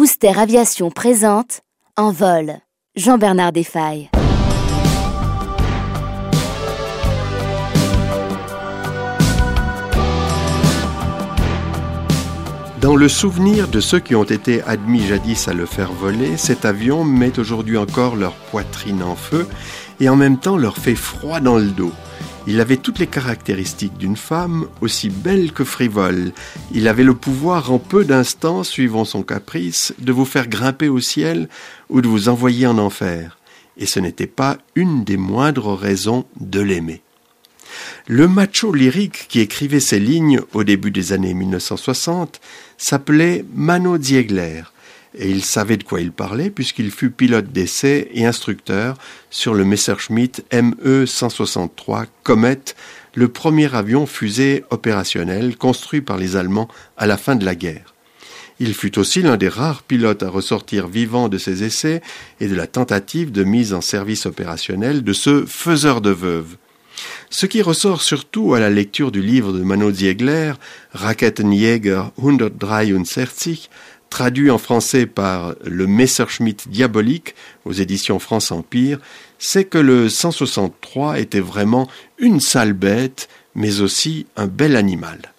Booster Aviation présente En vol. Jean-Bernard Desfailles. Dans le souvenir de ceux qui ont été admis jadis à le faire voler, cet avion met aujourd'hui encore leur poitrine en feu et en même temps leur fait froid dans le dos. Il avait toutes les caractéristiques d'une femme, aussi belle que frivole. Il avait le pouvoir en peu d'instants, suivant son caprice, de vous faire grimper au ciel ou de vous envoyer en enfer. Et ce n'était pas une des moindres raisons de l'aimer. Le macho lyrique qui écrivait ces lignes au début des années 1960 s'appelait Mano Ziegler, et il savait de quoi il parlait puisqu'il fut pilote d'essai et instructeur sur le Messerschmitt ME 163 Comet, le premier avion fusée opérationnel construit par les Allemands à la fin de la guerre. Il fut aussi l'un des rares pilotes à ressortir vivant de ses essais et de la tentative de mise en service opérationnel de ce faiseur de veuves. Ce qui ressort surtout à la lecture du livre de Mano Ziegler, Raketenjäger 173, traduit en français par le Messerschmitt diabolique aux éditions France Empire, c'est que le 163 était vraiment une sale bête, mais aussi un bel animal.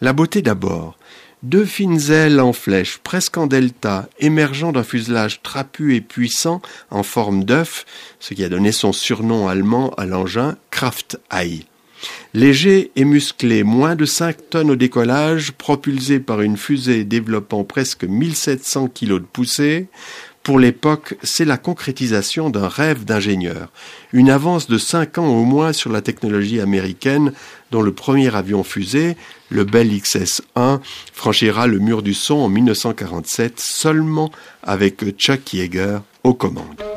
La beauté d'abord, deux fines ailes en flèche, presque en delta, émergeant d'un fuselage trapu et puissant en forme d'œuf, ce qui a donné son surnom allemand à l'engin Kraft. Léger et musclé, moins de 5 tonnes au décollage, propulsé par une fusée développant presque 1700 kg de poussée, pour l'époque, c'est la concrétisation d'un rêve d'ingénieur, une avance de cinq ans au moins sur la technologie américaine. Dont le premier avion fusée, le Bell XS-1, franchira le mur du son en 1947 seulement avec Chuck Yeager aux commandes.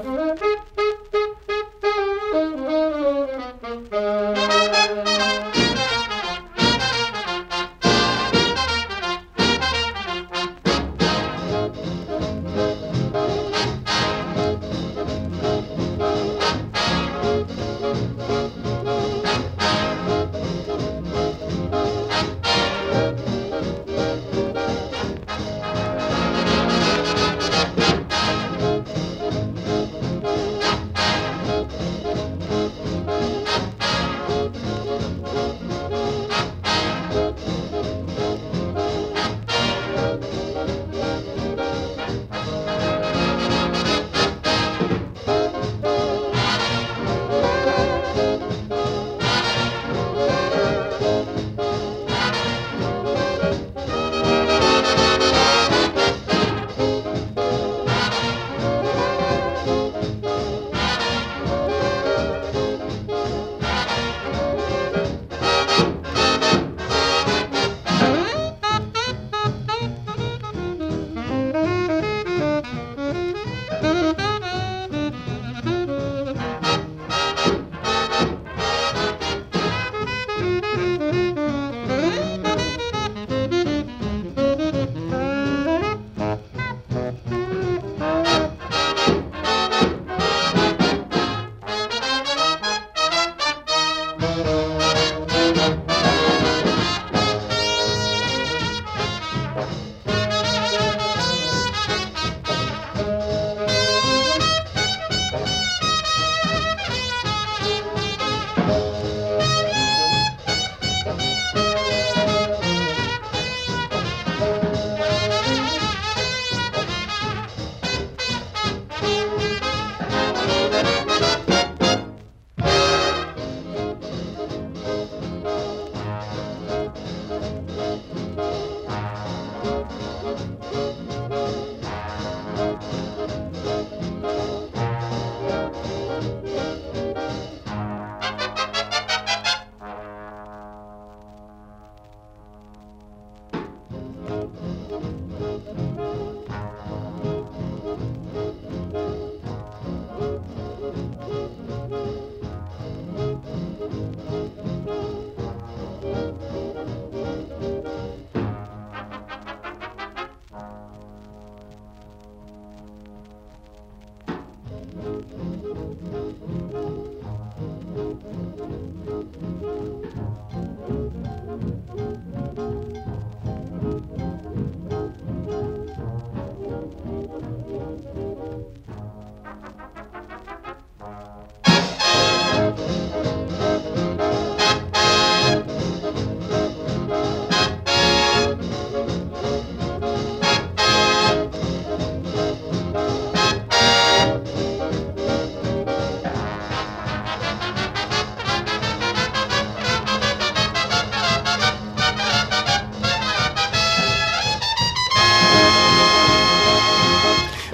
Música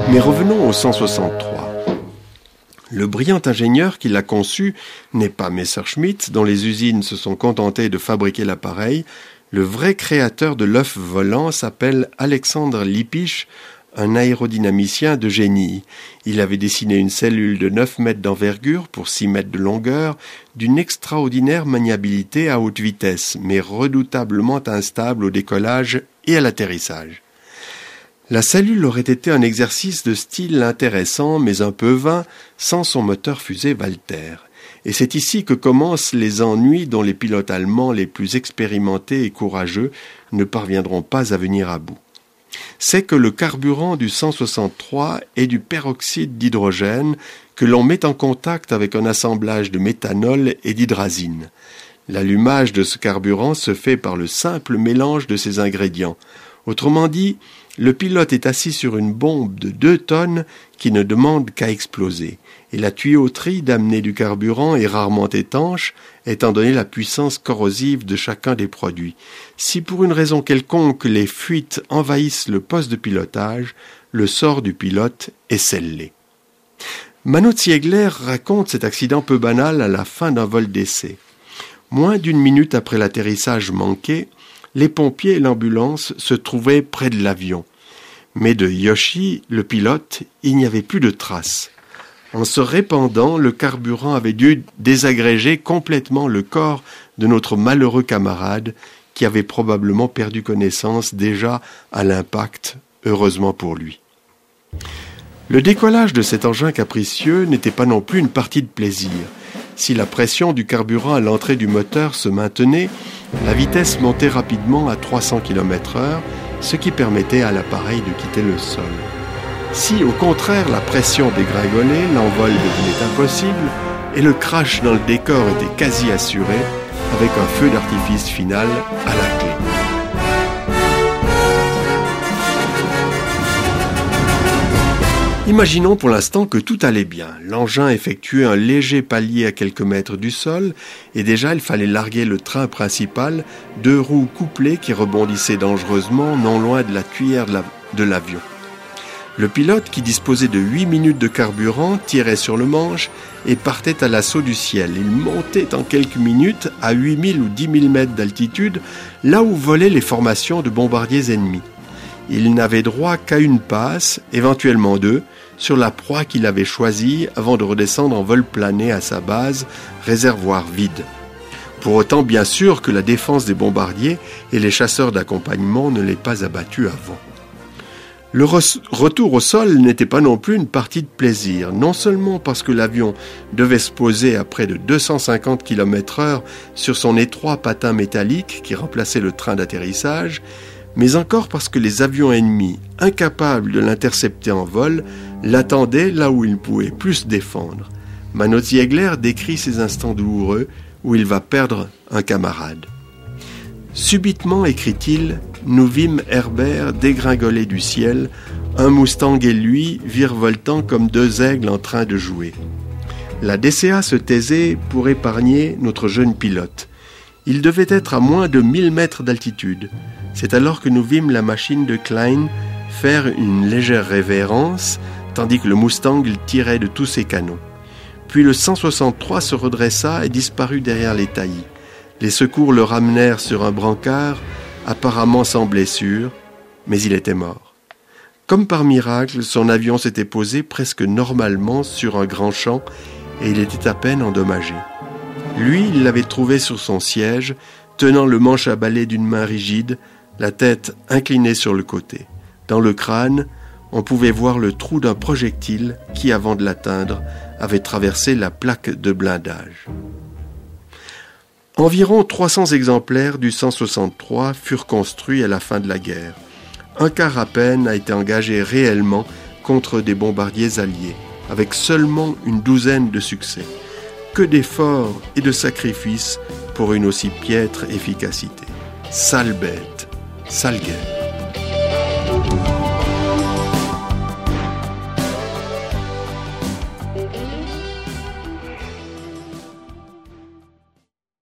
Mais revenons au 163. Le brillant ingénieur qui l'a conçu n'est pas Messerschmitt, dont les usines se sont contentées de fabriquer l'appareil. Le vrai créateur de l'œuf volant s'appelle Alexandre Lippisch, un aérodynamicien de génie. Il avait dessiné une cellule de 9 mètres d'envergure pour 6 mètres de longueur, d'une extraordinaire maniabilité à haute vitesse, mais redoutablement instable au décollage et à l'atterrissage. La cellule aurait été un exercice de style intéressant mais un peu vain sans son moteur fusée Walter. Et c'est ici que commencent les ennuis dont les pilotes allemands les plus expérimentés et courageux ne parviendront pas à venir à bout. C'est que le carburant du 163 est du peroxyde d'hydrogène que l'on met en contact avec un assemblage de méthanol et d'hydrazine. L'allumage de ce carburant se fait par le simple mélange de ces ingrédients. Autrement dit, le pilote est assis sur une bombe de deux tonnes qui ne demande qu'à exploser, et la tuyauterie d'amener du carburant est rarement étanche, étant donné la puissance corrosive de chacun des produits. Si pour une raison quelconque les fuites envahissent le poste de pilotage, le sort du pilote est scellé. Mano Ziegler raconte cet accident peu banal à la fin d'un vol d'essai. Moins d'une minute après l'atterrissage manqué, les pompiers et l'ambulance se trouvaient près de l'avion. Mais de Yoshi, le pilote, il n'y avait plus de traces. En se répandant, le carburant avait dû désagréger complètement le corps de notre malheureux camarade qui avait probablement perdu connaissance déjà à l'impact, heureusement pour lui. Le décollage de cet engin capricieux n'était pas non plus une partie de plaisir. Si la pression du carburant à l'entrée du moteur se maintenait, la vitesse montait rapidement à 300 km/h, ce qui permettait à l'appareil de quitter le sol. Si au contraire la pression dégringolait, l'envol devenait impossible et le crash dans le décor était quasi assuré avec un feu d'artifice final à la clé. Imaginons pour l'instant que tout allait bien. L'engin effectuait un léger palier à quelques mètres du sol, et déjà il fallait larguer le train principal, deux roues couplées qui rebondissaient dangereusement non loin de la cuillère de l'avion. Le pilote, qui disposait de 8 minutes de carburant, tirait sur le manche et partait à l'assaut du ciel. Il montait en quelques minutes à 8000 ou 10 000 mètres d'altitude, là où volaient les formations de bombardiers ennemis. Il n'avait droit qu'à une passe, éventuellement deux, sur la proie qu'il avait choisie avant de redescendre en vol plané à sa base, réservoir vide. Pour autant, bien sûr que la défense des bombardiers et les chasseurs d'accompagnement ne l'ait pas abattu avant. Le retour au sol n'était pas non plus une partie de plaisir, non seulement parce que l'avion devait se poser à près de 250 km heure sur son étroit patin métallique qui remplaçait le train d'atterrissage, mais encore parce que les avions ennemis, incapables de l'intercepter en vol, l'attendaient là où il pouvait plus se défendre. Mano Ziegler décrit ces instants douloureux où il va perdre un camarade. Subitement, écrit-il, nous vîmes Herbert dégringoler du ciel, un Mustang et lui virevoltant comme deux aigles en train de jouer. La DCA se taisait pour épargner notre jeune pilote. Il devait être à moins de 1000 mètres d'altitude. C'est alors que nous vîmes la machine de Klein faire une légère révérence, tandis que le Mustang tirait de tous ses canons. Puis le 163 se redressa et disparut derrière les taillis. Les secours le ramenèrent sur un brancard, apparemment sans blessure, mais il était mort. Comme par miracle, son avion s'était posé presque normalement sur un grand champ et il était à peine endommagé. Lui, il l'avait trouvé sur son siège, tenant le manche à balai d'une main rigide, la tête inclinée sur le côté. Dans le crâne, on pouvait voir le trou d'un projectile qui, avant de l'atteindre, avait traversé la plaque de blindage. Environ 300 exemplaires du 163 furent construits à la fin de la guerre. un quart à peine a été engagé réellement contre des bombardiers alliés, avec seulement une douzaine de succès. Que d'efforts et de sacrifices pour une aussi piètre efficacité. Sale bête, sale guerre.